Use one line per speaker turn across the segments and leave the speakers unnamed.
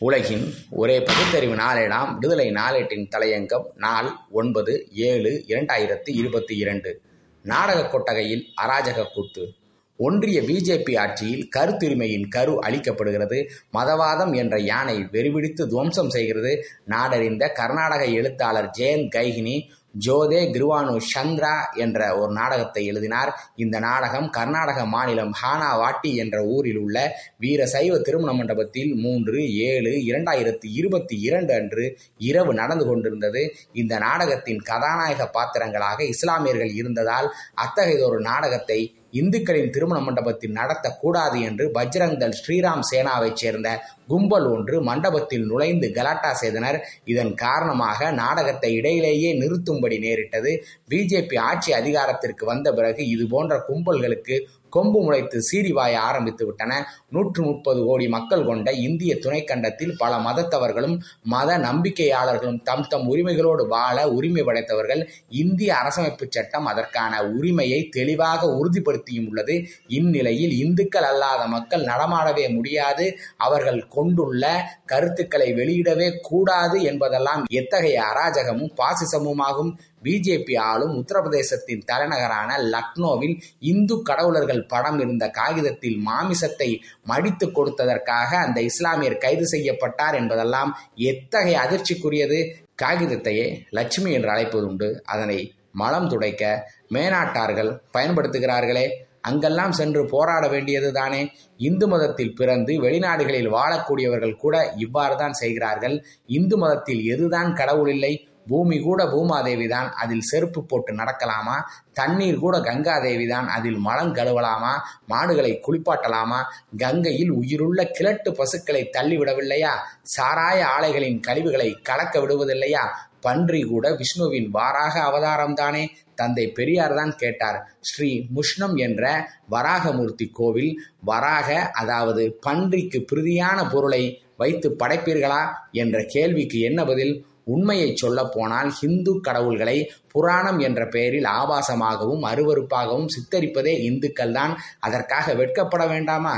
உலகின் ஒரே பகுத்தறிவு நாளேடாம். விடுதலை நாளேட்டின் தலையங்கம் நாள் ஒன்பது ஏழு இரண்டாயிரத்தி இருபத்தி இரண்டு. நாடக கொட்டகையில் அராஜக கூத்து. ஒன்றிய பிஜேபி ஆட்சியில் கருத்துரிமையின் கரு அளிக்கப்படுகிறது. மதவாதம் என்ற யானை வெறிபிடித்து துவம்சம் செய்கிறது. நாடறிந்த கர்நாடக எழுத்தாளர் ஜெயந்த் கைகினி ஜோதே கிருவானு சந்திரா என்ற ஒரு நாடகத்தை எழுதினார். இந்த நாடகம் கர்நாடக மாநிலம் ஹானாவாட்டி என்ற ஊரில் உள்ள வீர சைவ திருமண மண்டபத்தில் மூன்று ஏழு இரண்டாயிரத்தி இருபத்தி இரண்டு அன்று இரவு நடந்து கொண்டிருந்தது. இந்த நாடகத்தின் கதாநாயக பாத்திரங்களாக இஸ்லாமியர்கள் இருந்ததால் அத்தகையதொரு நாடகத்தை இந்துக்களின் திருமண மண்டபத்தில் நடத்தக்கூடாது என்று பஜ்ரங்தல் ஸ்ரீராம் சேனாவைச் சேர்ந்த கும்பல் ஒன்று மண்டபத்தில் நுழைந்து கலாட்டா செய்தனர். இதன் காரணமாக நாடகத்தை இடையிலேயே நிறுத்தும்படி நேரிட்டது. பிஜேபி ஆட்சி அதிகாரத்திற்கு வந்த பிறகு இது போன்ற கும்பல்களுக்கு கொம்பு முளைத்து சீரிவாய ஆரம்பித்து விட்டன. நூற்று முப்பது கோடி மக்கள் கொண்ட இந்திய துணைக்கண்டத்தில் பல மதத்தவர்களும் மத நம்பிக்கையாளர்களும் தம் தம் உரிமைகளோடு வாழ உரிமை படைத்தவர்கள் இந்திய அரசமைப்பு சட்டம் அதற்கான உரிமையை தெளிவாக உறுதிப்படுத்தியும் உள்ளது. இந்நிலையில் இந்துக்கள் அல்லாத மக்கள் நடமாடவே முடியாது. அவர்கள் கொண்டுள்ள கருத்துக்களை வெளியிடவே கூடாது என்பதெல்லாம் எத்தகைய அராஜகமும் பாசிசமுமாகும். பிஜேபி ஆளும் உத்தரப்பிரதேசத்தின் தலைநகரான லக்னோவில் இந்து கடவுளர்கள் படம் இருந்த காகிதத்தில் மாமிசத்தை மடித்து கொடுத்ததற்காக அந்த இஸ்லாமியர் கைது செய்யப்பட்டார் என்பதெல்லாம் எத்தகைய அதிர்ச்சிக்குரியது? காகிதத்தையே லட்சுமி என்று அழைப்பதுண்டு. அதனை மலம் துடைக்க மேனாட்டார்கள் பயன்படுத்துகிறார்களே. அங்கெல்லாம் சென்று போராட வேண்டியது தானே. இந்து மதத்தில் பிறந்து வெளிநாடுகளில் வாழக்கூடியவர்கள் கூட இவ்வாறு தான் செய்கிறார்கள். இந்து மதத்தில் எதுதான் கடவுள் இல்லை? பூமி கூட பூமாதேவி தான் அதில் செருப்பு போட்டு நடக்கலாமா? தண்ணீர் கூட கங்காதேவி தான் அதில் மலம் கழுவலாமா? மாடுகளை குளிப்பாட்டலாமா? கங்கையில் உயிருள்ள கிழட்டு பசுக்களை தள்ளிவிடவில்லையா? சாராய ஆலைகளின் கழிவுகளை கலக்க விடுவதில்லையா? பன்றி கூட விஷ்ணுவின் வாராக அவதாரம் தானே தந்தை பெரியார் தான் கேட்டார். ஸ்ரீ முஷ்ணம் என்ற வராகமூர்த்தி கோவில் வராக அதாவது பன்றிக்கு பிரிதியான பொருளை வைத்து படைப்பீர்களா? என்ற கேள்விக்கு என்ன பதில்? உண்மையை சொல்ல போனால் ஹிந்து கடவுள்களை புராணம் என்ற பெயரில் ஆபாசமாகவும் அருவறுப்பாகவும் சித்தரிப்பதே இந்துக்கள் தான். அதற்காக வெட்கப்பட வேண்டாமா?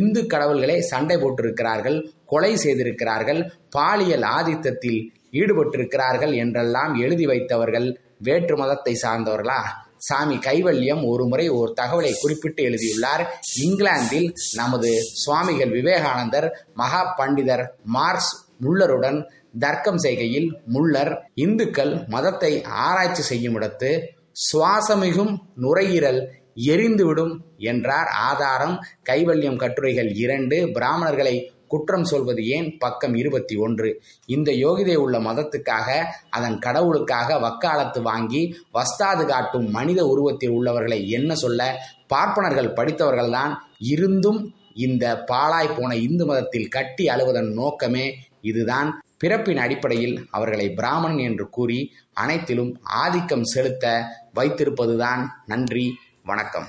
இந்து கடவுள்களை சண்டை போட்டிருக்கிறார்கள் கொலை செய்திருக்கிறார்கள் பாலியல் ஆதித்தத்தில் ஈடுபட்டிருக்கிறார்கள் என்றெல்லாம் எழுதி வைத்தவர்கள் வேற்று மதத்தை சார்ந்தவர்களா? சாமி கைவல்யம் ஒருமுறை ஒரு தகவலை குறிப்பிட்டு எழுதியுள்ளார். இங்கிலாந்தில் நமது சுவாமிகள் விவேகானந்தர் மகா பண்டிதர் மார்ஸ் முள்ளருடன் தர்க்கம் செய்கையில் முள்ளர் இந்துக்கள் மதத்தை ஆராய்ச்சி செய்யும் இடத்து சுவாசமிகும் நுரையீரல் எரிந்துவிடும் என்றார். ஆதாரம் கைவல்யம் கட்டுரைகள் இரண்டு பிராமணர்களை குற்றம் சொல்வது ஏன்? பக்கம் இருபத்தி ஒன்று. இந்த யோகிதை உள்ள மதத்துக்காக அதன் கடவுளுக்காக வக்காலத்து வாங்கி வஸ்தாது காட்டும் மனித உருவத்தில் உள்ளவர்களை என்ன சொல்ல? பார்ப்பனர்கள் படித்தவர்கள்தான் இருந்தும் இந்த பாழாய் போன இந்து மதத்தில் கட்டி அழுவதன் நோக்கமே இதுதான். பிறப்பின் அடிப்படையில் அவர்களை பிராமணன் என்று கூறி அனைத்திலும் ஆதிக்கம் செலுத்த வைத்திருப்பதுதான் நன்றி வணக்கம்.